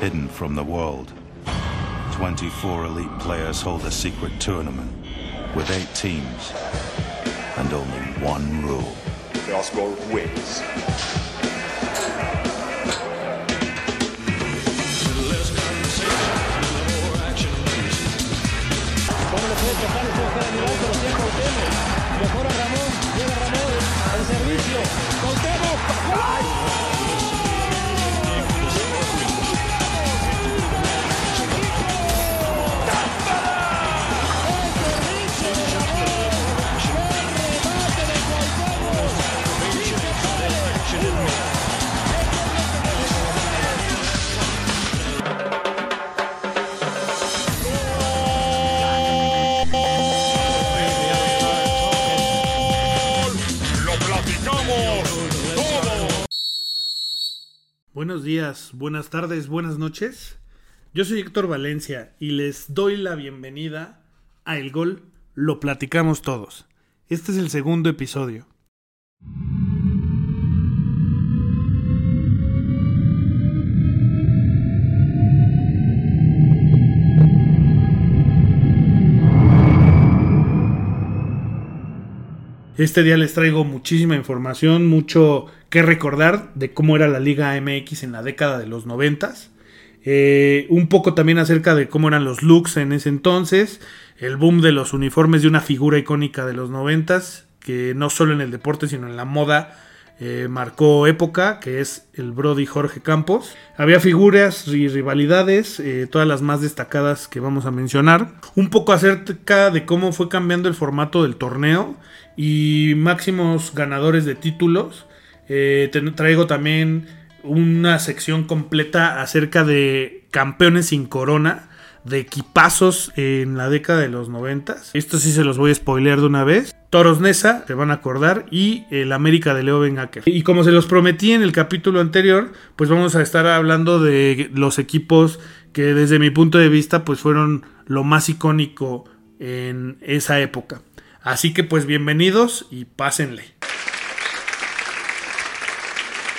hidden from the world. 24 elite players hold a secret tournament with eight teams and only one rule. The Oscar wins. Mejora Ramón, llega Ramón, el servicio, Cuauhtémoc, Buenos días, buenas tardes, buenas noches. Yo soy Héctor Valencia y les doy la bienvenida a El Gol Lo Platicamos Todos. Este es el segundo episodio. Este día les traigo muchísima información, mucho que recordar de cómo era la Liga MX en la década de los noventas. Eh, un poco también acerca de cómo eran los looks en ese entonces, el boom de los uniformes de una figura icónica de los noventas, que no solo en el deporte sino en la moda eh, marcó época, que es el Brody Jorge Campos. Había figuras y rivalidades, eh, todas las más destacadas que vamos a mencionar. Un poco acerca de cómo fue cambiando el formato del torneo y máximos ganadores de títulos. Eh, traigo también una sección completa acerca de campeones sin corona, de equipazos en la década de los 90. Esto sí se los voy a spoilear de una vez. Toros Nesa, se van a acordar, y el América de Leo Bengaker. Y como se los prometí en el capítulo anterior, pues vamos a estar hablando de los equipos que desde mi punto de vista pues fueron lo más icónico en esa época. Así que pues bienvenidos y pásenle.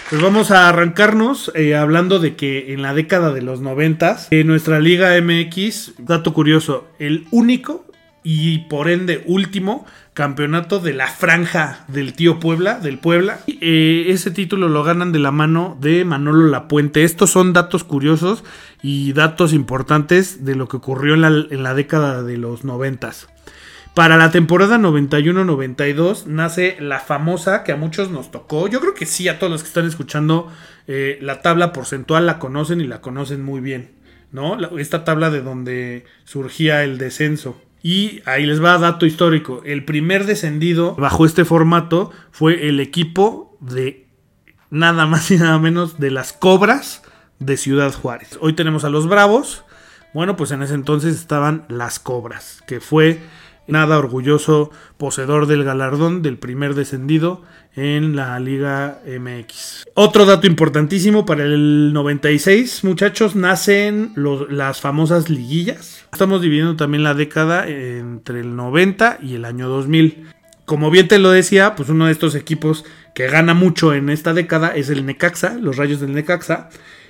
Pues vamos a arrancarnos eh, hablando de que en la década de los noventas, en nuestra Liga MX, dato curioso, el único y por ende último campeonato de la franja del tío Puebla, del Puebla. Eh, ese título lo ganan de la mano de Manolo Lapuente. Estos son datos curiosos y datos importantes de lo que ocurrió en la, en la década de los noventas. Para la temporada 91-92 nace la famosa que a muchos nos tocó. Yo creo que sí, a todos los que están escuchando eh, la tabla porcentual la conocen y la conocen muy bien. ¿no? Esta tabla de donde surgía el descenso. Y ahí les va dato histórico. El primer descendido bajo este formato fue el equipo de nada más y nada menos de las Cobras de Ciudad Juárez. Hoy tenemos a los Bravos. Bueno, pues en ese entonces estaban las Cobras, que fue nada orgulloso poseedor del galardón del primer descendido en la Liga MX. Otro dato importantísimo para el 96, muchachos, nacen las famosas liguillas. Estamos dividiendo también la década entre el 90 y el año 2000. Como bien te lo decía, pues uno de estos equipos que gana mucho en esta década es el Necaxa, los Rayos del Necaxa,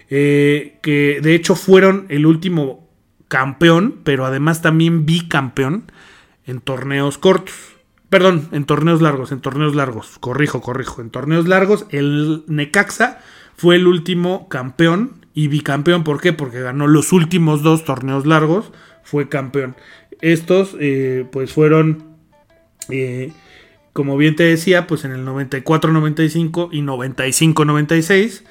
eh, que de hecho fueron el último campeón, pero además también bicampeón en torneos cortos. Perdón, en torneos largos, en torneos largos. Corrijo, corrijo. En torneos largos, el Necaxa fue el último campeón y bicampeón. ¿Por qué? Porque ganó los últimos dos torneos largos. Fue campeón. Estos, eh, pues fueron, eh, como bien te decía, pues en el 94-95 y 95-96.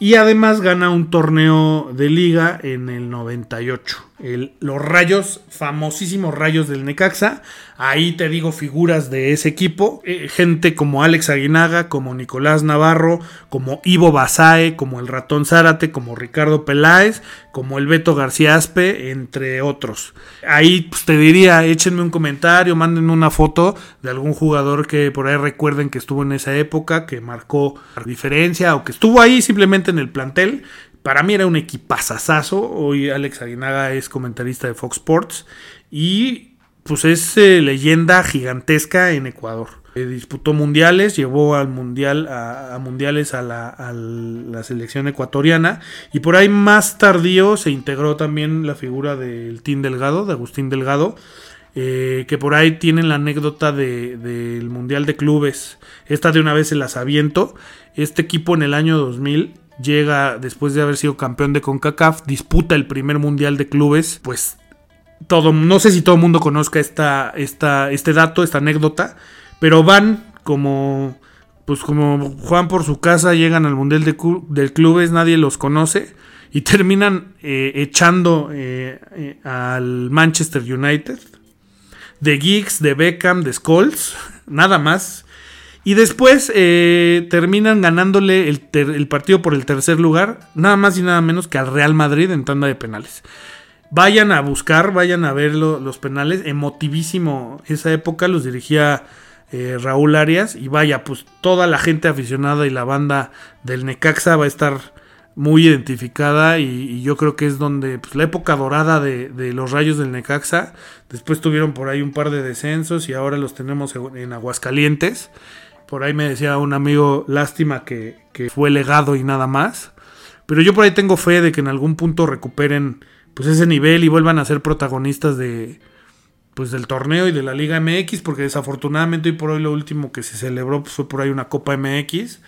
Y además gana un torneo de liga en el 98. Los rayos, famosísimos rayos del Necaxa. Ahí te digo figuras de ese equipo. eh, gente como Alex Aguinaga, como Nicolás Navarro, como Ivo Basae, como el Ratón Zárate, como Ricardo Peláez, como el Beto García Aspe, entre otros. Ahí pues, te diría, échenme un comentario, mándenme una foto de algún jugador que por ahí recuerden que estuvo en esa época, que marcó diferencia o que estuvo ahí simplemente en el plantel. Para mí era un equipazazazo. Hoy Alex Aguinaga es comentarista de Fox Sports y pues es eh, leyenda gigantesca en Ecuador. Eh, disputó mundiales, llevó al mundial a, mundiales a la, selección ecuatoriana y por ahí más tardío se integró también la figura del Team Delgado, de Agustín Delgado. Eh, que por ahí tienen la anécdota del de, Mundial de Clubes. Esta de una vez se las aviento. Este equipo en el año 2000 llega después de haber sido campeón de CONCACAF, disputa el primer Mundial de Clubes, pues todo, no sé si todo el mundo conozca esta, esta, este dato, esta anécdota, pero van como, pues como Juan por su casa, llegan al Mundial de, Clubes, nadie los conoce y terminan eh, echando eh, eh, al Manchester United, de Giggs, de Beckham, de Scholes, nada más. Y después terminan ganándole el, el, partido por el tercer lugar, nada más y nada menos que al Real Madrid en tanda de penales. Vayan a buscar, vayan a ver los penales. Emotivísimo esa época, los dirigía eh, Raúl Arias. Y vaya, pues toda la gente aficionada y la banda del Necaxa va a estar muy identificada. Y, yo creo que es donde pues, la época dorada de, los rayos del Necaxa. Después tuvieron por ahí un par de descensos y ahora los tenemos en Aguascalientes. Por ahí me decía un amigo, lástima que, que fue legado y nada más. Pero yo por ahí tengo fe de que en algún punto recuperen pues ese nivel y vuelvan a ser protagonistas de pues del torneo y de la Liga MX, porque desafortunadamente hoy por hoy lo último que se celebró pues, fue por ahí una Copa MX,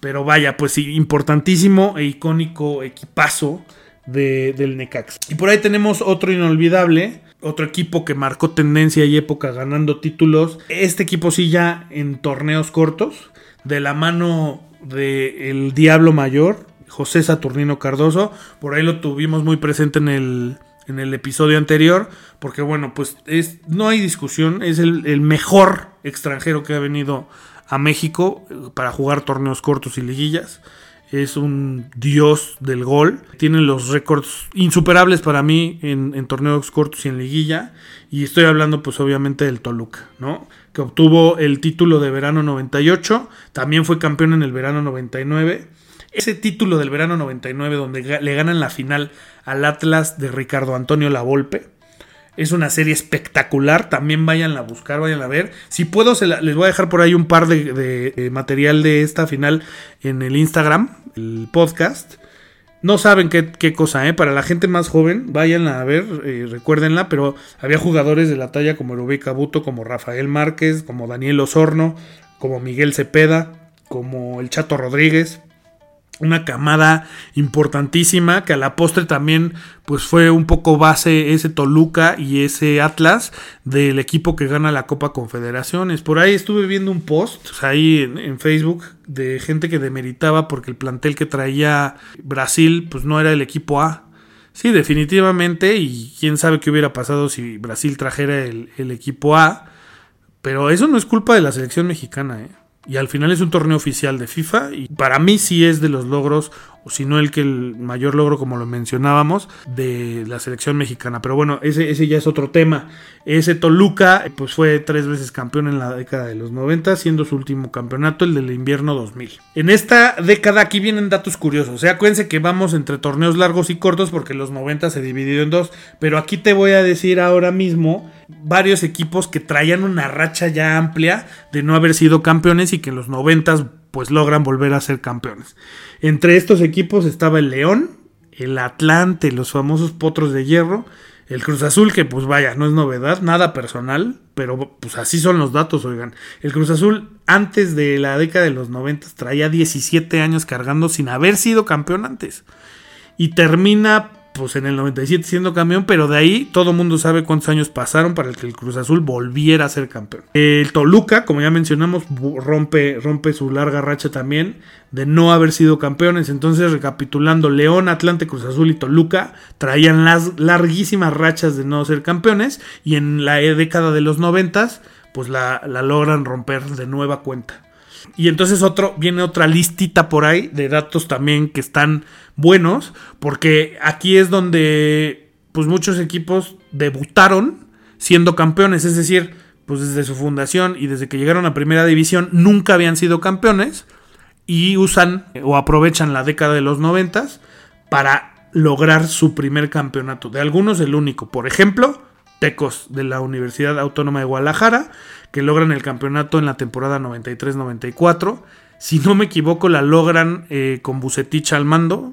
pero vaya, pues importantísimo e icónico equipazo de, del Necax. Y por ahí tenemos otro inolvidable, otro equipo que marcó tendencia y época ganando títulos. Este equipo sí ya en torneos cortos, de la mano del Diablo Mayor, José Saturnino Cardoso. Por ahí lo tuvimos muy presente en el, en el episodio anterior. Porque bueno, pues es, no hay discusión. Es el, mejor extranjero que ha venido a México eh, para jugar torneos cortos y liguillas. Es un dios del gol. Tiene los récords insuperables para mí en, torneos cortos y en liguilla. Y estoy hablando pues obviamente del Toluca, ¿no? Que obtuvo el título de verano 98. También fue campeón en el verano 99 ese título del verano 99 donde le ganan la final al Atlas de Ricardo Antonio Lavolpe. Es una serie espectacular, también vayan a buscar, vayan a ver. Si puedo, les voy a dejar por ahí un par de, material de esta final en el Instagram, el podcast. No saben qué, cosa, ¿eh? Para la gente más joven, vayan a ver, eh, recuérdenla, pero había jugadores de la talla como Rubí Cabuto, como Rafael Márquez, como Daniel Osorno, como Miguel Cepeda, como el Chato Rodríguez una camada importantísima que a la postre también pues fue un poco base ese Toluca y ese Atlas del equipo que gana la Copa Confederaciones. Por ahí estuve viendo un post ahí en, Facebook de gente que demeritaba porque el plantel que traía Brasil pues no era el equipo A. Sí, definitivamente y quién sabe qué hubiera pasado si Brasil trajera el, el equipo A. Pero eso no es culpa de la selección mexicana, ¿eh? Y al final es un torneo oficial de FIFA y para mí sí es de los logros, o si no el que el mayor logro como lo mencionábamos, de la selección mexicana. Pero bueno, ese, ese ya es otro tema. Ese Toluca pues fue tres veces campeón en la década de los 90, siendo su último campeonato el del invierno 2000. En esta década aquí vienen datos curiosos. O sea, acuérdense que vamos entre torneos largos y cortos porque los 90 se dividió en dos. Pero aquí te voy a decir ahora mismo varios equipos que traían una racha ya amplia de no haber sido campeones y que en los 90 pues logran volver a ser campeones. Entre estos equipos estaba el León, el Atlante, los famosos Potros de Hierro, el Cruz Azul, que pues vaya, no es novedad, nada personal, pero pues así son los datos, oigan. El Cruz Azul antes de la década de los 90 traía 17 años cargando sin haber sido campeón antes. Y termina pues en el 97 siendo campeón, pero de ahí todo mundo sabe cuántos años pasaron para que el Cruz Azul volviera a ser campeón. El Toluca, como ya mencionamos, rompe, rompe su larga racha también de no haber sido campeones. Entonces, recapitulando, León, Atlante, Cruz Azul y Toluca traían las larguísimas rachas de no ser campeones y en la década de los 90 pues la, la logran romper de nueva cuenta. Y entonces otro, viene otra listita por ahí de datos también que están buenos, porque aquí es donde pues muchos equipos debutaron siendo campeones, es decir, pues desde su fundación y desde que llegaron a primera división nunca habían sido campeones y usan o aprovechan la década de los noventas para lograr su primer campeonato. De algunos el único. Por ejemplo, Tecos de la Universidad Autónoma de Guadalajara, que logran el campeonato en la temporada 93-94. Si no me equivoco, la logran eh, con Bucetich al mando.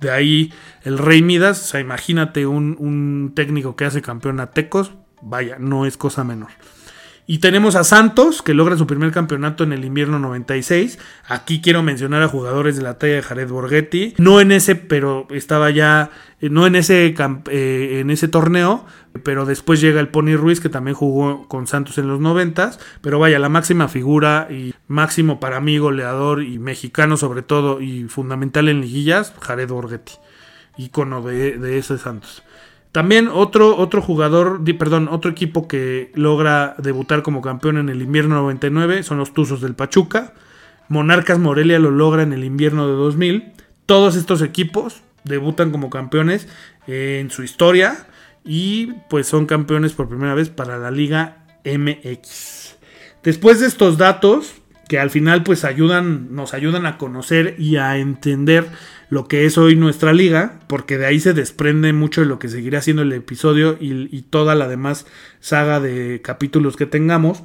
De ahí el Rey Midas. O sea, imagínate un, un técnico que hace campeón a Tecos. Vaya, no es cosa menor. Y tenemos a Santos, que logra su primer campeonato en el invierno 96. Aquí quiero mencionar a jugadores de la talla de Jared Borghetti. No en ese, pero estaba ya, eh, no en ese, eh, en ese torneo, pero después llega el Pony Ruiz, que también jugó con Santos en los 90. Pero vaya, la máxima figura y máximo para mí goleador y mexicano sobre todo y fundamental en liguillas, Jared Borghetti, ícono de, de ese Santos. También otro, otro jugador, perdón, otro equipo que logra debutar como campeón en el invierno 99 son los Tuzos del Pachuca. Monarcas Morelia lo logra en el invierno de 2000. Todos estos equipos debutan como campeones en su historia y pues son campeones por primera vez para la Liga MX. Después de estos datos, que al final pues ayudan, nos ayudan a conocer y a entender lo que es hoy nuestra liga, porque de ahí se desprende mucho de lo que seguirá siendo el episodio y, toda la demás saga de capítulos que tengamos.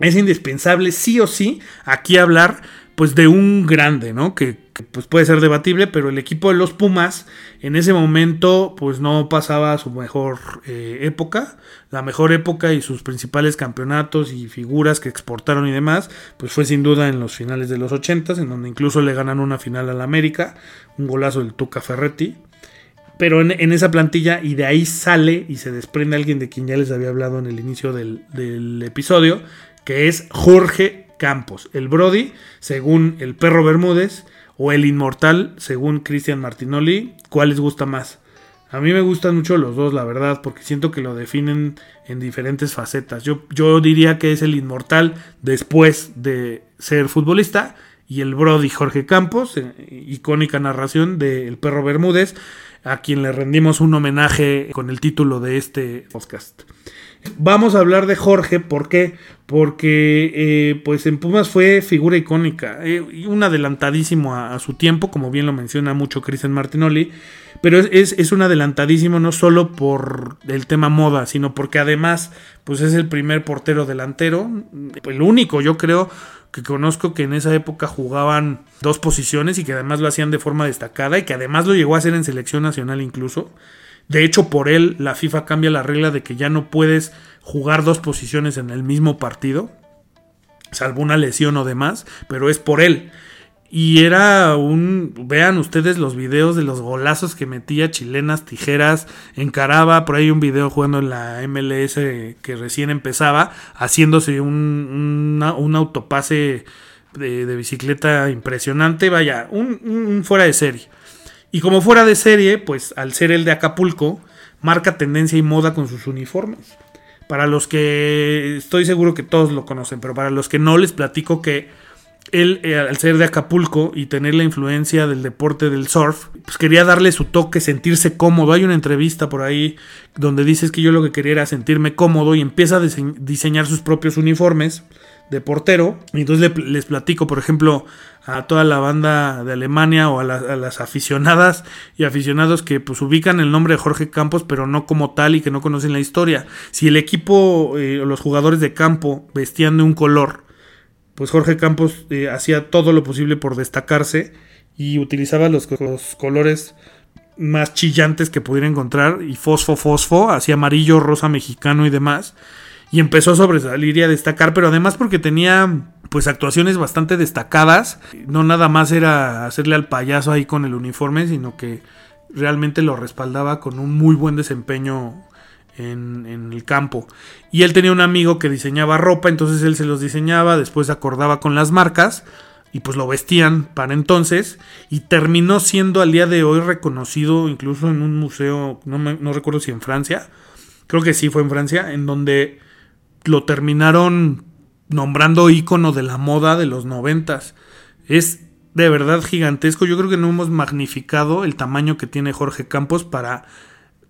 Es indispensable sí o sí aquí hablar pues de un grande, ¿no? Que, pues puede ser debatible, pero el equipo de los Pumas en ese momento pues no pasaba su mejor eh, época, la mejor época y sus principales campeonatos y figuras que exportaron y demás, pues fue sin duda en los finales de los 80 en donde incluso le ganan una final al América, un golazo del Tuca Ferretti. Pero en, esa plantilla y de ahí sale y se desprende alguien de quien ya les había hablado en el inicio del, del episodio, que es Jorge Campos. El Brody, según el Perro Bermúdez, o el Inmortal, según Cristian Martinoli. ¿Cuál les gusta más? A mí me gustan mucho los dos, la verdad, porque siento que lo definen en diferentes facetas. Yo, yo diría que es el Inmortal después de ser futbolista y el Brody Jorge Campos, eh, icónica narración del Perro Bermúdez, a quien le rendimos un homenaje con el título de este podcast. Vamos a hablar de Jorge, ¿por qué? Porque eh, pues en Pumas fue figura icónica, eh, un adelantadísimo a, su tiempo, como bien lo menciona mucho Cristian Martinoli, pero es, es, un adelantadísimo no solo por el tema moda, sino porque además pues es el primer portero delantero, el único yo creo que conozco que en esa época jugaban dos posiciones y que además lo hacían de forma destacada y que además lo llegó a hacer en selección nacional incluso. De hecho, por él la FIFA cambia la regla de que ya no puedes jugar dos posiciones en el mismo partido, salvo una lesión o demás, pero es por él. Y era un. Vean ustedes los videos de los golazos que metía chilenas, tijeras, encaraba. Por ahí un video jugando en la MLS que recién empezaba, haciéndose un, un autopase de, bicicleta impresionante. Vaya, un fuera de serie. Y como fuera de serie, pues al ser el de Acapulco, marca tendencia y moda con sus uniformes. Para los que estoy seguro que todos lo conocen, pero para los que no les platico que él, eh, al ser de Acapulco y tener la influencia del deporte del surf, pues quería darle su toque, sentirse cómodo. Hay una entrevista por ahí donde dices que yo lo que quería era sentirme cómodo y empieza a diseñar sus propios uniformes de portero. Y entonces les platico, por ejemplo, a toda la banda de Alemania o a, las aficionadas y aficionados que pues ubican el nombre de Jorge Campos, pero no como tal y que no conocen la historia. Si el equipo eh, o los jugadores de campo vestían de un color, pues Jorge Campos eh, hacía todo lo posible por destacarse y utilizaba los, los colores más chillantes que pudiera encontrar y fosfo fosfo, así amarillo, rosa mexicano y demás y empezó a sobresalir y a destacar, pero además porque tenía pues actuaciones bastante destacadas, no nada más era hacerle al payaso ahí con el uniforme, sino que realmente lo respaldaba con un muy buen desempeño en, el campo. Y él tenía un amigo que diseñaba ropa, entonces él se los diseñaba, después acordaba con las marcas y pues lo vestían para entonces y terminó siendo al día de hoy reconocido incluso en un museo, no, no recuerdo si en Francia, creo que sí fue en Francia, en donde lo terminaron nombrando ícono de la moda de los noventas. Es de verdad gigantesco. Yo creo que no hemos magnificado el tamaño que tiene Jorge Campos para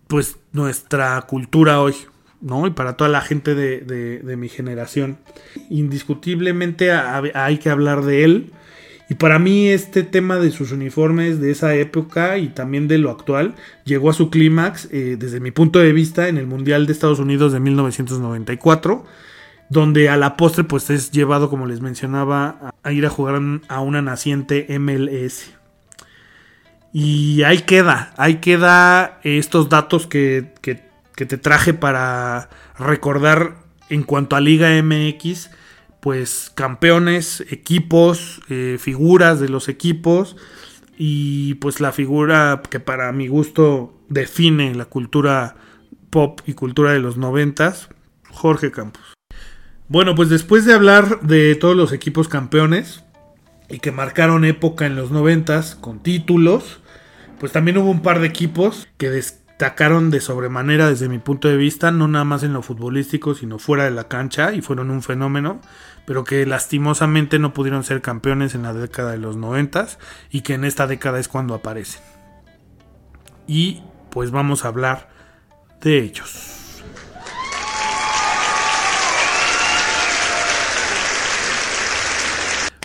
pues nuestra cultura hoy, ¿no? Y para toda la gente de, mi generación. Indiscutiblemente hay que hablar de él. Y para mí este tema de sus uniformes de esa época y también de lo actual llegó a su clímax eh, desde mi punto de vista en el Mundial de Estados Unidos de 1994 donde a la postre pues es llevado, como les mencionaba, a ir a jugar a una naciente MLS. Y ahí queda, ahí queda estos datos que, te traje para recordar en cuanto a Liga MX, pues campeones, equipos, eh, figuras de los equipos y pues la figura que para mi gusto define la cultura pop y cultura de los noventas, Jorge Campos. Bueno, pues después de hablar de todos los equipos campeones y que marcaron época en los noventas con títulos, pues también hubo un par de equipos que destacaron de sobremanera desde mi punto de vista, no nada más en lo futbolístico, sino fuera de la cancha y fueron un fenómeno, pero que lastimosamente no pudieron ser campeones en la década de los noventas y que en esta década es cuando aparecen. Y pues vamos a hablar de ellos.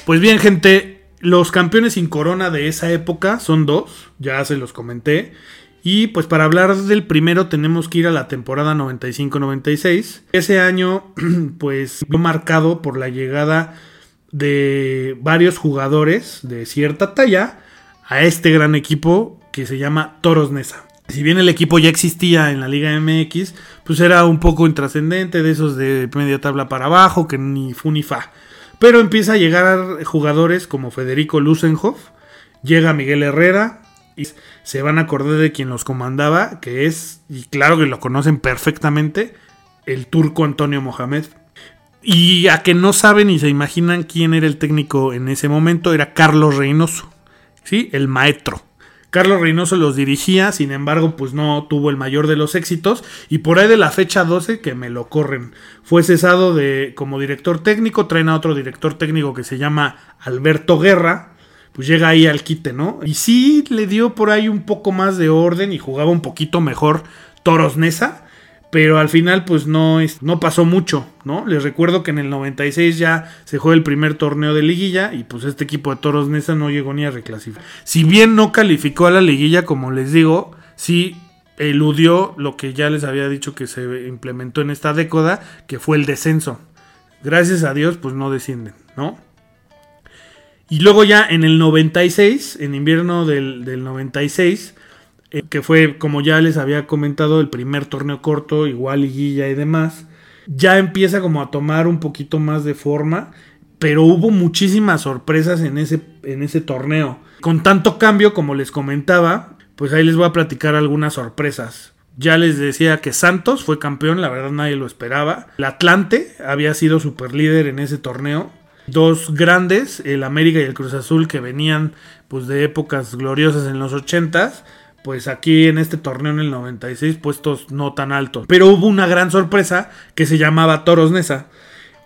Pues bien, gente, los campeones sin corona de esa época son dos, ya se los comenté. Y pues para hablar del primero tenemos que ir a la temporada 95-96. Ese año pues fue marcado por la llegada de varios jugadores de cierta talla a este gran equipo que se llama Toros Nesa. Si bien el equipo ya existía en la Liga MX, pues era un poco intrascendente, de esos de media tabla para abajo, que ni fu ni fa. Pero empieza a llegar jugadores como Federico Lusenhoff, llega Miguel Herrera y se van a acordar de quien los comandaba, que es, y claro que lo conocen perfectamente, el turco Antonio Mohamed. Y a que no saben y se imaginan quién era el técnico en ese momento, era Carlos Reynoso, ¿sí? El maestro. Carlos Reynoso los dirigía, sin embargo, pues no tuvo el mayor de los éxitos. Y por ahí de la fecha 12, que me lo corren, fue cesado de, como director técnico. Traen a otro director técnico que se llama Alberto Guerra. Pues llega ahí al quite, ¿no? Y sí le dio por ahí un poco más de orden y jugaba un poquito mejor Toros Nesa pero al final pues no, no pasó mucho, ¿no? Les recuerdo que en el 96 ya se jugó el primer torneo de liguilla y pues este equipo de Toros Nesa no llegó ni a reclasificar. Si bien no calificó a la liguilla, como les digo, sí eludió lo que ya les había dicho que se implementó en esta década, que fue el descenso. Gracias a Dios pues no descienden, ¿no? Y luego ya en el 96, en invierno del, del 96, eh, que fue, como ya les había comentado, el primer torneo corto, igual liguilla y demás, ya empieza como a tomar un poquito más de forma, pero hubo muchísimas sorpresas en ese, en ese torneo. Con tanto cambio, como les comentaba, pues ahí les voy a platicar algunas sorpresas. Ya les decía que Santos fue campeón, la verdad nadie lo esperaba. El Atlante había sido super líder en ese torneo. Dos grandes, el América y el Cruz Azul, que venían pues de épocas gloriosas en los 80 pues aquí en este torneo en el 96 puestos no tan altos. Pero hubo una gran sorpresa que se llamaba Toros Nesa.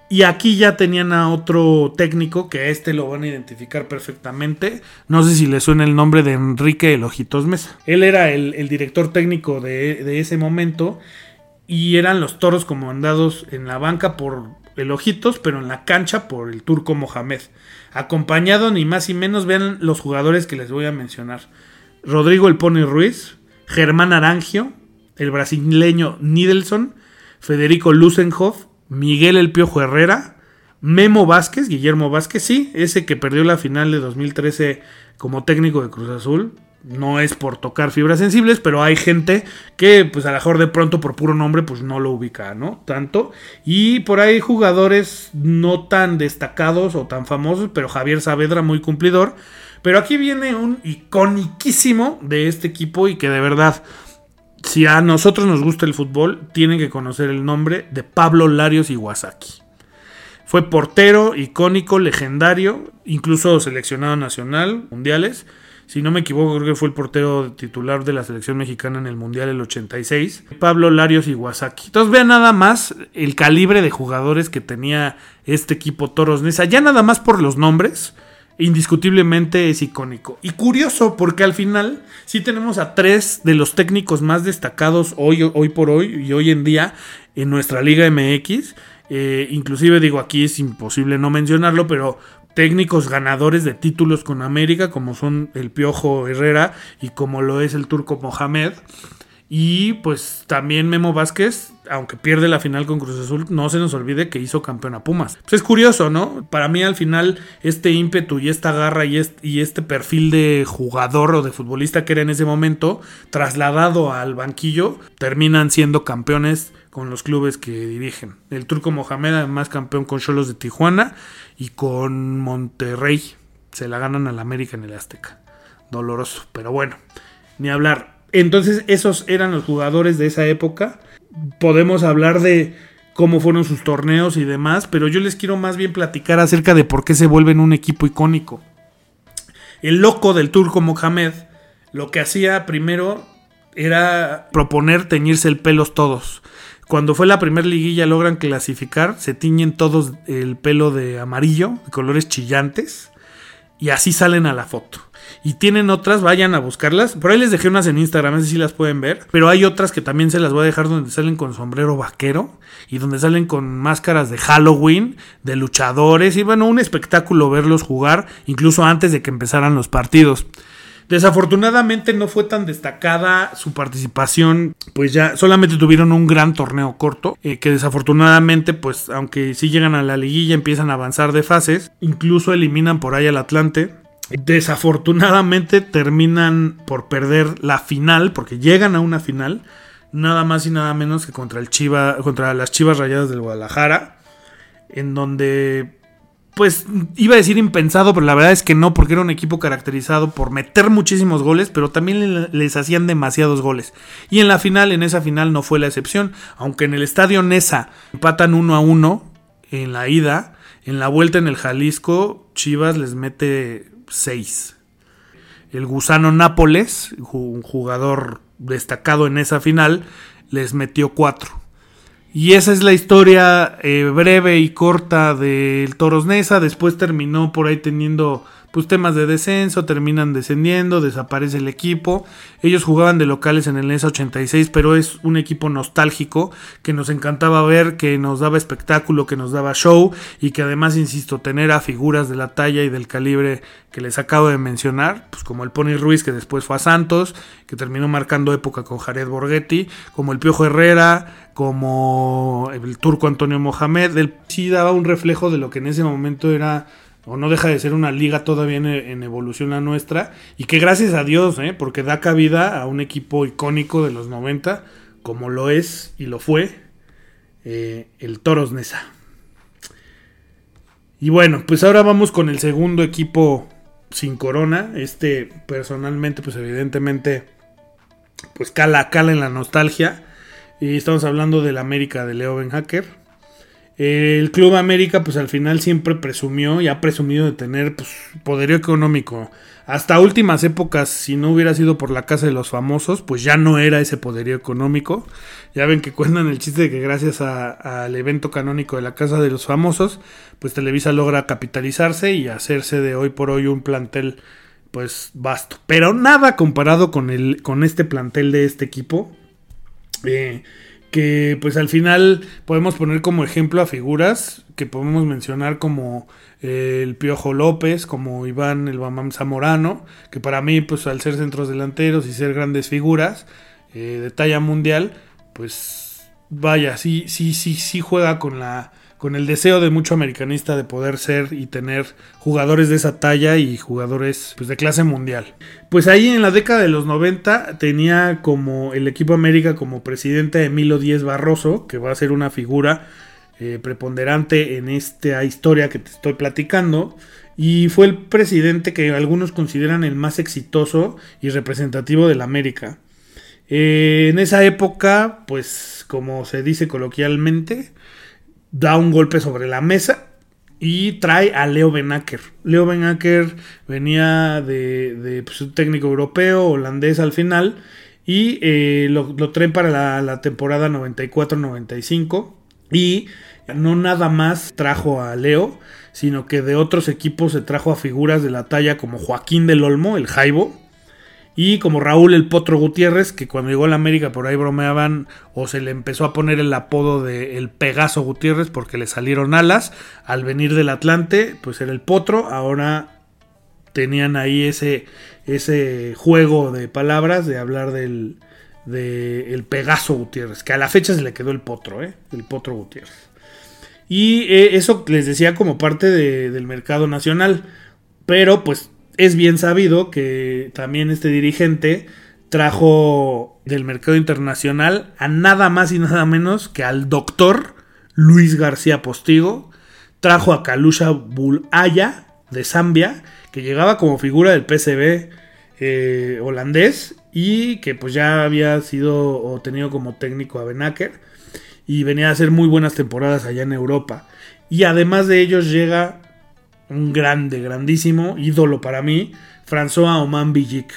Y aquí ya tenían a otro técnico que a este lo van a identificar perfectamente. No sé si le suena el nombre de Enrique El Ojitos Mesa. Él era el, director técnico de, de, ese momento y eran los toros comandados en la banca por el Ojitos, pero en la cancha por el turco Mohamed. Acompañado ni más ni menos, vean los jugadores que les voy a mencionar. Rodrigo El Pony Ruiz, Germán Arangio, el brasileño Nidelson, Federico Lusenhoff, Miguel El Piojo Herrera, Memo Vázquez, Guillermo Vázquez, sí, ese que perdió la final de 2013 como técnico de Cruz Azul. No es por tocar fibras sensibles, pero hay gente que, pues a lo mejor de pronto por puro nombre, pues no lo ubica, ¿no? Tanto. Y por ahí jugadores no tan destacados o tan famosos, pero Javier Saavedra, muy cumplidor. Pero aquí viene un iconiquísimo de este equipo y que de verdad, si a nosotros nos gusta el fútbol, tienen que conocer el nombre de Pablo Larios Iwasaki. Fue portero, icónico, legendario, incluso seleccionado nacional, mundiales. Si no me equivoco, creo que fue el portero titular de la selección mexicana en el Mundial el 86. Pablo Larios Iwasaki. Entonces vean nada más el calibre de jugadores que tenía este equipo Toros Nesa. Ya nada más por los nombres indiscutiblemente es icónico. Y curioso, porque al final sí tenemos a tres de los técnicos más destacados hoy, hoy por hoy y hoy en día en nuestra Liga MX. Eh, inclusive digo aquí es imposible no mencionarlo, pero técnicos ganadores de títulos con América, como son el Piojo Herrera y como lo es el turco Mohamed. Y pues también Memo Vázquez, aunque pierde la final con Cruz Azul, no se nos olvide que hizo campeón a Pumas. Pues es curioso, ¿no? Para mí al final este ímpetu y esta garra y este, y este perfil de jugador o de futbolista que era en ese momento, trasladado al banquillo, terminan siendo campeones con los clubes que dirigen. El turco Mohamed además campeón con Cholos de Tijuana y con Monterrey. Se la ganan al América en el Azteca. Doloroso, pero bueno, ni hablar. Entonces esos eran los jugadores de esa época. Podemos hablar de cómo fueron sus torneos y demás, pero yo les quiero más bien platicar acerca de por qué se vuelven un equipo icónico. El loco del turco Mohamed lo que hacía primero era proponer teñirse el pelos todos. Cuando fue la primera liguilla logran clasificar, se tiñen todos el pelo de amarillo, de colores chillantes, y así salen a la foto. Y tienen otras, vayan a buscarlas. Por ahí les dejé unas en Instagram, así si las pueden ver. Pero hay otras que también se las voy a dejar donde salen con sombrero vaquero y donde salen con máscaras de Halloween, de luchadores. Y bueno, un espectáculo verlos jugar, incluso antes de que empezaran los partidos. Desafortunadamente no fue tan destacada su participación, pues ya solamente tuvieron un gran torneo corto, eh, que desafortunadamente, pues aunque sí llegan a la liguilla, empiezan a avanzar de fases, incluso eliminan por ahí al Atlante. Desafortunadamente terminan por perder la final, porque llegan a una final, nada más y nada menos que contra el Chiva, contra las Chivas Rayadas del Guadalajara, en donde pues iba a decir impensado, pero la verdad es que no, porque era un equipo caracterizado por meter muchísimos goles, pero también les hacían demasiados goles. Y en la final, en esa final no fue la excepción, aunque en el estadio Nesa empatan uno a uno en la ida, en la vuelta en el Jalisco, Chivas les mete 6. El gusano Nápoles, un jugador destacado en esa final, les metió 4. Y esa es la historia eh, breve y corta del Toros Nesa. Después terminó por ahí teniendo pues temas de descenso, terminan descendiendo, desaparece el equipo. Ellos jugaban de locales en el NES 86, pero es un equipo nostálgico que nos encantaba ver, que nos daba espectáculo, que nos daba show y que además, insisto, tener a figuras de la talla y del calibre que les acabo de mencionar, pues como el Pony Ruiz que después fue a Santos, que terminó marcando época con Jared Borghetti, como el Piojo Herrera, como el turco Antonio Mohamed, sí daba un reflejo de lo que en ese momento era o no deja de ser una liga todavía en, evolución la nuestra, y que gracias a Dios, ¿eh? porque da cabida a un equipo icónico de los 90, como lo es y lo fue eh, el Toros Nesa. Y bueno, pues ahora vamos con el segundo equipo sin corona. Este personalmente, pues evidentemente, pues cala, cala en la nostalgia. Y estamos hablando del América de Leo Ben Hacker el Club América, pues al final siempre presumió y ha presumido de tener pues, poderío económico. Hasta últimas épocas, si no hubiera sido por la Casa de los Famosos, pues ya no era ese poderío económico. Ya ven que cuentan el chiste de que gracias al evento canónico de la Casa de los Famosos, pues Televisa logra capitalizarse y hacerse de hoy por hoy un plantel pues vasto. Pero nada comparado con, el, con este plantel de este equipo. Eh, que pues al final podemos poner como ejemplo a figuras que podemos mencionar como eh, el Piojo López, como Iván el Bamam Zamorano, que para mí pues al ser centros delanteros y ser grandes figuras eh, de talla mundial, pues vaya, sí, sí, sí, sí juega con la con el deseo de mucho americanista de poder ser y tener jugadores de esa talla y jugadores pues, de clase mundial. Pues ahí en la década de los 90 tenía como el equipo América como presidente Emilio Díez Barroso, que va a ser una figura eh, preponderante en esta historia que te estoy platicando. Y fue el presidente que algunos consideran el más exitoso y representativo de la América. Eh, en esa época, pues como se dice coloquialmente, da un golpe sobre la mesa y trae a Leo Benaker. Leo Benaker venía de, pues, un técnico europeo, holandés al final, y eh, lo, lo, traen para la, temporada 94-95. Y no nada más trajo a Leo, sino que de otros equipos se trajo a figuras de la talla como Joaquín del Olmo, el Jaibo, Y como Raúl el Potro Gutiérrez, que cuando llegó a la América por ahí bromeaban o se le empezó a poner el apodo de el Pegaso Gutiérrez porque le salieron alas. Al venir del Atlante, pues era el Potro. Ahora tenían ahí ese, ese juego de palabras de hablar del de Pegaso Gutiérrez, que a la fecha se le quedó el Potro, ¿eh? el Potro Gutiérrez. Y eh, eso les decía como parte de, del mercado nacional. Pero pues es bien sabido que también este dirigente trajo del mercado internacional a nada más y nada menos que al doctor Luis García Postigo. Trajo a Kalusha Bulaya de Zambia, que llegaba como figura del PSV eh, holandés y que pues ya había sido o tenido como técnico a Benaker y venía a hacer muy buenas temporadas allá en Europa. Y además de ellos llega un grande, grandísimo ídolo para mí, François Oman Villic,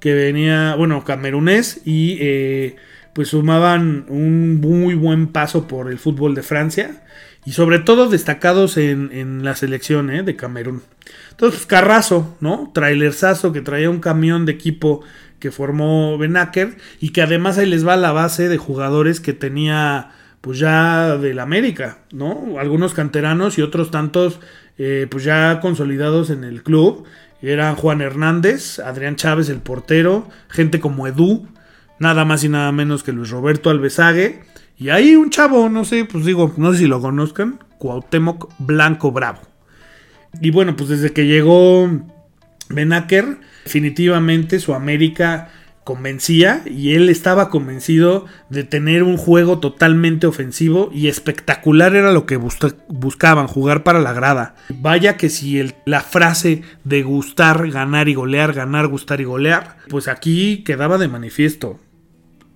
que venía, bueno, camerunés y eh, pues sumaban un muy buen paso por el fútbol de Francia y sobre todo destacados en, la selección eh, de Camerún. Entonces, pues, Carrazo, ¿no? Trailersazo que traía un camión de equipo que formó Benaker y que además ahí les va la base de jugadores que tenía pues ya del América, ¿no? Algunos canteranos y otros tantos eh, pues ya consolidados en el club. Eran Juan Hernández, Adrián Chávez el portero, gente como Edu, nada más y nada menos que Luis Roberto Alvesague. Y ahí un chavo, no sé, pues digo, no sé si lo conozcan, Cuauhtémoc Blanco Bravo. Y bueno, pues desde que llegó Benaker, definitivamente su América convencía y él estaba convencido de tener un juego totalmente ofensivo y espectacular era lo que buscaban, jugar para la grada. Vaya que si el, la frase de gustar, ganar y golear, ganar, gustar y golear, pues aquí quedaba de manifiesto.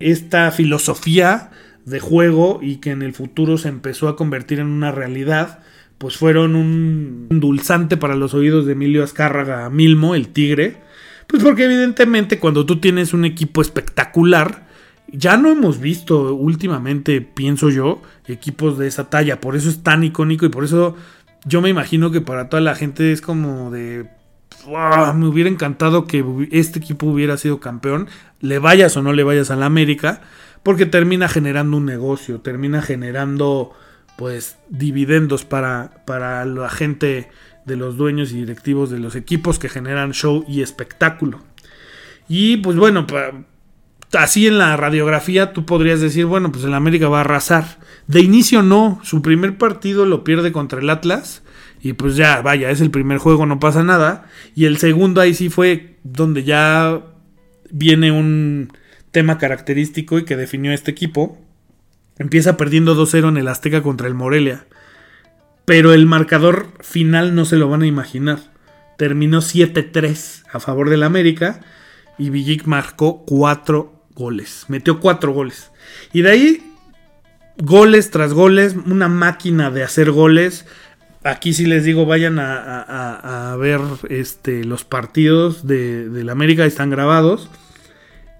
Esta filosofía de juego y que en el futuro se empezó a convertir en una realidad, pues fueron un dulzante para los oídos de Emilio Azcárraga Milmo, el tigre, pues porque evidentemente cuando tú tienes un equipo espectacular, ya no hemos visto últimamente, pienso yo, equipos de esa talla, por eso es tan icónico y por eso yo me imagino que para toda la gente es como de... me hubiera encantado que este equipo hubiera sido campeón, le vayas o no le vayas a la América, porque termina generando un negocio, termina generando pues dividendos para, para la gente de los dueños y directivos de los equipos que generan show y espectáculo. Y pues bueno, así en la radiografía tú podrías decir, bueno, pues el América va a arrasar. De inicio no, su primer partido lo pierde contra el Atlas. Y pues ya, vaya, es el primer juego, no pasa nada. Y el segundo ahí sí fue donde ya viene un tema característico y que definió este equipo. Empieza perdiendo 2-0 en el Azteca contra el Morelia. Pero el marcador final no se lo van a imaginar. Terminó 7-3 a favor del América y Villic marcó 4 goles. Metió 4 goles. Y de ahí, goles tras goles, una máquina de hacer goles. Aquí sí les digo, vayan a, ver este, los partidos de, del América, están grabados.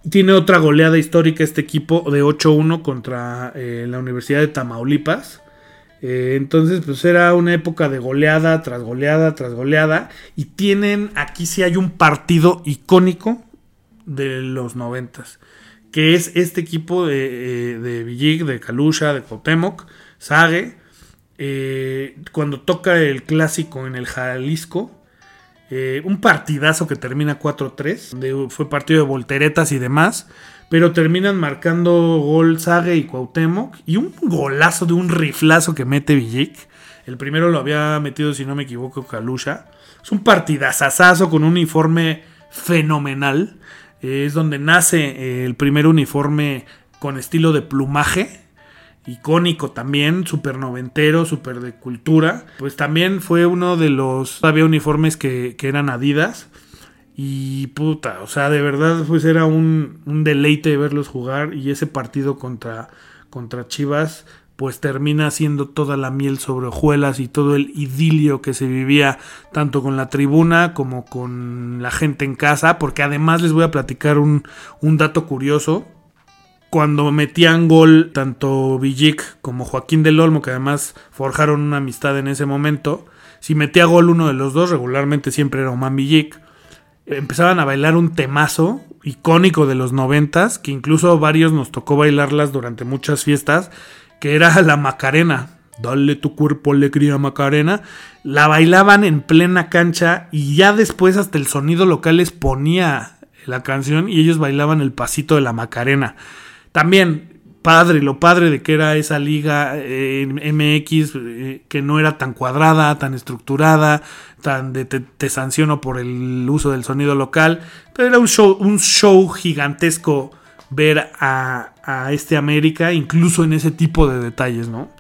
Tiene otra goleada histórica este equipo de 8-1 contra eh, la Universidad de Tamaulipas. Eh, entonces, pues era una época de goleada tras goleada tras goleada. Y tienen, aquí sí hay un partido icónico de los noventas. Que es este equipo de, eh, de Villig, de Kalusha, de Cotemoc, Sage. Eh, cuando toca el clásico en el Jalisco. un partidazo que termina 4-3. Fue partido de volteretas y demás pero terminan marcando gol Sage y Cuauhtémoc y un golazo de un riflazo que mete Villic. El primero lo había metido, si no me equivoco, Kalusha. Es un partidazazazo con un uniforme fenomenal. Es donde nace eh, el primer uniforme con estilo de plumaje. Icónico también, súper noventero, de cultura. Pues también fue uno de los. Había uniformes que, que eran Adidas y puta, o sea, de verdad pues era un, deleite verlos jugar y ese partido contra, contra Chivas pues termina siendo toda la miel sobre hojuelas y todo el idilio que se vivía tanto con la tribuna como con la gente en casa, porque además les voy a platicar un, un dato curioso. Cuando metían gol tanto Villic como Joaquín del Olmo, que además forjaron una amistad en ese momento, si metía gol uno de los dos, regularmente siempre era Oman Villic, empezaban a bailar un temazo icónico de los noventas, que incluso varios nos tocó bailarlas durante muchas fiestas, que era la Macarena. Dale tu cuerpo alegría Macarena. La bailaban en plena cancha y ya después hasta el sonido local les ponía la canción y ellos bailaban el pasito de la Macarena. También padre, lo padre de que era esa liga eh, MX eh, que no era tan cuadrada, tan estructurada, tan de te, sanciono por el uso del sonido local, pero era un show, un show gigantesco ver a, este América, incluso en ese tipo de detalles, ¿no?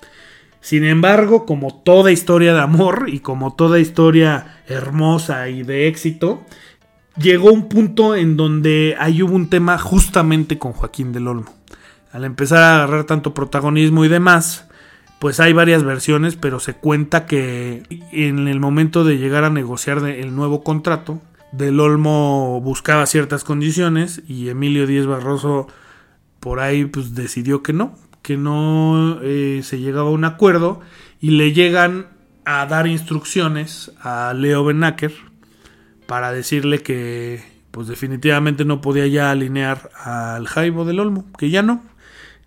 Sin embargo, como toda historia de amor y como toda historia hermosa y de éxito, llegó un punto en donde ahí hubo un tema justamente con Joaquín del Olmo. Al empezar a agarrar tanto protagonismo y demás, pues hay varias versiones, pero se cuenta que en el momento de llegar a negociar el nuevo contrato, Del Olmo buscaba ciertas condiciones y Emilio Díez Barroso por ahí pues decidió que no, que no eh, se llegaba a un acuerdo y le llegan a dar instrucciones a Leo Benaker para decirle que pues definitivamente no podía ya alinear al Jaibo del Olmo, que ya no,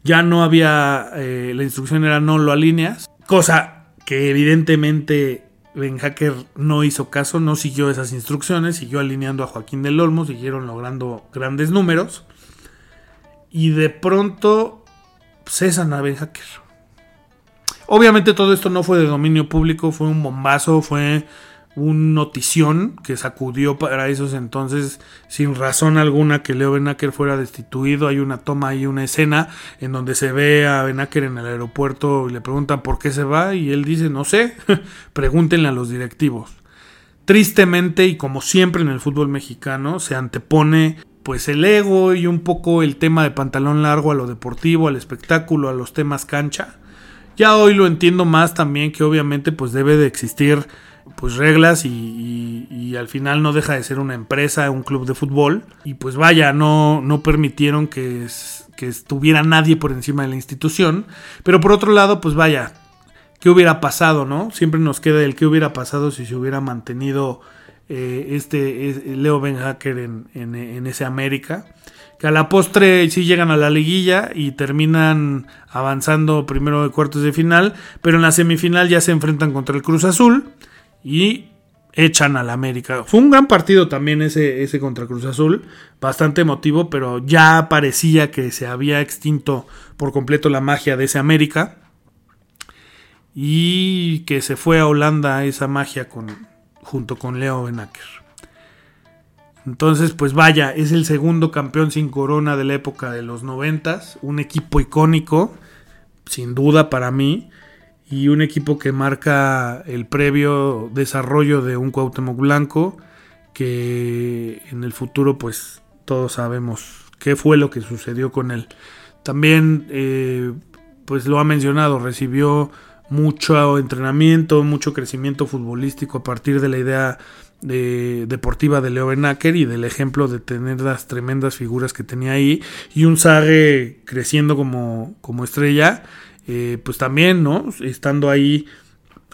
ya no había, eh, la instrucción era no lo alineas, cosa que evidentemente Ben Hacker no hizo caso, no siguió esas instrucciones, siguió alineando a Joaquín del Olmo, siguieron logrando grandes números y de pronto cesan a Ben Hacker. Obviamente todo esto no fue de dominio público, fue un bombazo, fue un notición que sacudió para esos entonces sin razón alguna que Leo Benaker fuera destituido. Hay una toma y una escena en donde se ve a Benaker en el aeropuerto y le preguntan por qué se va y él dice no sé, pregúntenle a los directivos. Tristemente y como siempre en el fútbol mexicano se antepone pues el ego y un poco el tema de pantalón largo a lo deportivo, al espectáculo, a los temas cancha. Ya hoy lo entiendo más también que obviamente pues debe de existir pues reglas y, al final no deja de ser una empresa, un club de fútbol y pues vaya, no, no permitieron que, que estuviera nadie por encima de la institución, pero por otro lado pues vaya, ¿qué hubiera pasado, no? Siempre nos queda el qué hubiera pasado si se hubiera mantenido eh, este Leo Ben Hacker en, ese América. Que a la postre sí llegan a la liguilla y terminan avanzando primero de cuartos de final, pero en la semifinal ya se enfrentan contra el Cruz Azul y echan al América. Fue un gran partido también ese, ese contra Cruz Azul, bastante emotivo, pero ya parecía que se había extinto por completo la magia de ese América y que se fue a Holanda esa magia con, junto con Leo Benaker. Entonces, pues vaya, es el segundo campeón sin corona de la época de los noventas, un equipo icónico, sin duda para mí, y un equipo que marca el previo desarrollo de un Cuauhtémoc Blanco, que en el futuro, pues todos sabemos qué fue lo que sucedió con él. También, eh, pues lo ha mencionado, recibió mucho entrenamiento, mucho crecimiento futbolístico a partir de la idea deportiva de Leo Benaker y del ejemplo de tener las tremendas figuras que tenía ahí y un Sage creciendo como, como estrella, eh, pues también, ¿no? Estando ahí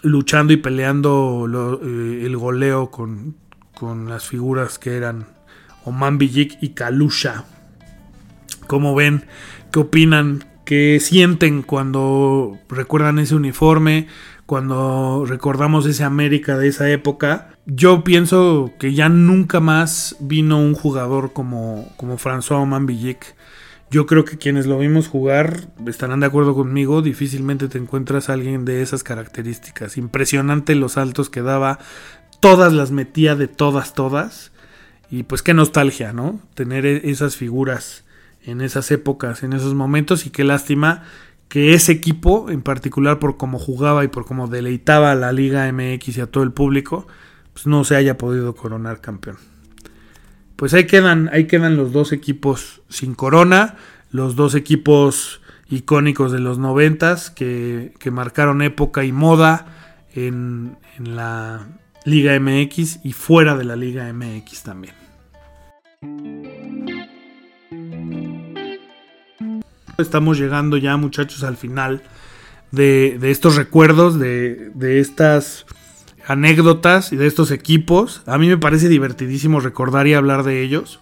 luchando y peleando eh, el goleo con, con, las figuras que eran Oman Bijik y Kalusha. ¿Cómo ven? ¿Qué opinan? ¿Qué sienten cuando recuerdan ese uniforme, cuando recordamos ese América de esa época. Yo pienso que ya nunca más vino un jugador como, como François Oman Villic. Yo creo que quienes lo vimos jugar estarán de acuerdo conmigo. Difícilmente te encuentras a alguien de esas características. Impresionante los saltos que daba. Todas las metía de todas, todas. Y pues qué nostalgia, ¿no? Tener e-, esas figuras en esas épocas, en esos momentos y qué lástima que ese equipo, en particular por cómo jugaba y por cómo deleitaba a la Liga MX y a todo el público, pues no se haya podido coronar campeón. Pues ahí quedan, ahí quedan los dos equipos sin corona, los dos equipos icónicos de los noventas que, que marcaron época y moda en, en la Liga MX y fuera de la Liga MX también. Estamos llegando ya, muchachos, al final de, estos recuerdos, de, estas anécdotas de estos equipos. A mí me parece divertidísimo recordar y hablar de ellos.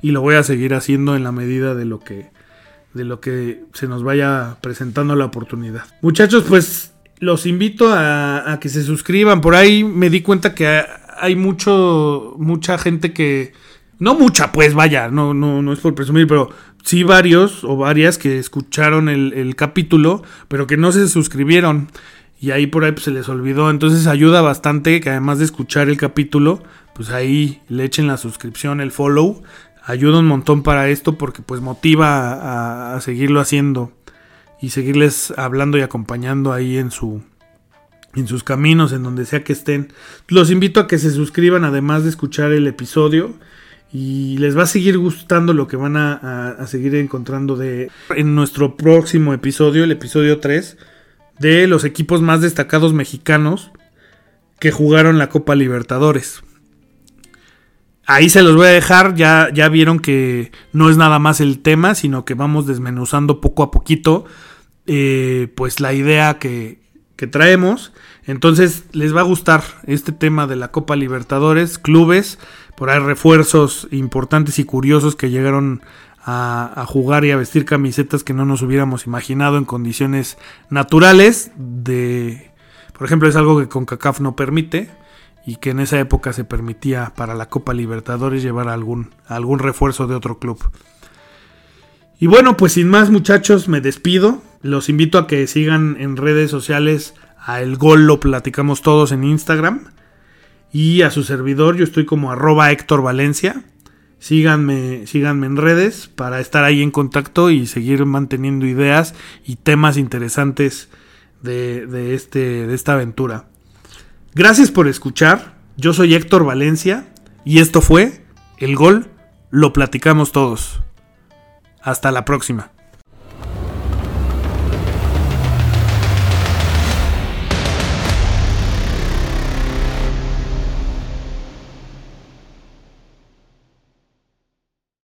Y lo voy a seguir haciendo en la medida de lo que, de lo que se nos vaya presentando la oportunidad. Muchachos, pues los invito a, que se suscriban. Por ahí me di cuenta que hay mucho, mucha gente que... No mucha, pues vaya, no, no, no es por presumir, pero sí varios o varias que escucharon el capítulo, pero que no se suscribieron y ahí por ahí pues, se les olvidó. Entonces ayuda bastante que además de escuchar el capítulo, pues ahí le echen la suscripción, el follow. Ayuda un montón para esto porque pues motiva a, seguirlo haciendo y seguirles hablando y acompañando ahí en su en sus caminos, en donde sea que estén. Los invito a que se suscriban además de escuchar el episodio y les va a seguir gustando lo que van a seguir encontrando de en nuestro próximo episodio, el episodio 3 de los equipos más destacados mexicanos que jugaron la Copa Libertadores. Ahí se los voy a dejar, ya, ya vieron que no es nada más el tema, sino que vamos desmenuzando poco a poquito eh, pues la idea que, que traemos. Entonces les va a gustar este tema de la Copa Libertadores, clubes, por ahí refuerzos importantes y curiosos que llegaron a, jugar y a vestir camisetas que no nos hubiéramos imaginado en condiciones naturales. De, por ejemplo, es algo que CONCACAF no permite y que en esa época se permitía para la Copa Libertadores llevar algún, algún refuerzo de otro club. Y bueno, pues sin más muchachos, me despido. Los invito a que sigan en redes sociales a El Gol lo platicamos todos en Instagram. Y a su servidor, yo estoy como arroba Héctor Valencia. Síganme, síganme en redes para estar ahí en contacto y seguir manteniendo ideas y temas interesantes de, este, de esta aventura. Gracias por escuchar. Yo soy Héctor Valencia y esto fue El Gol lo platicamos todos. Hasta la próxima.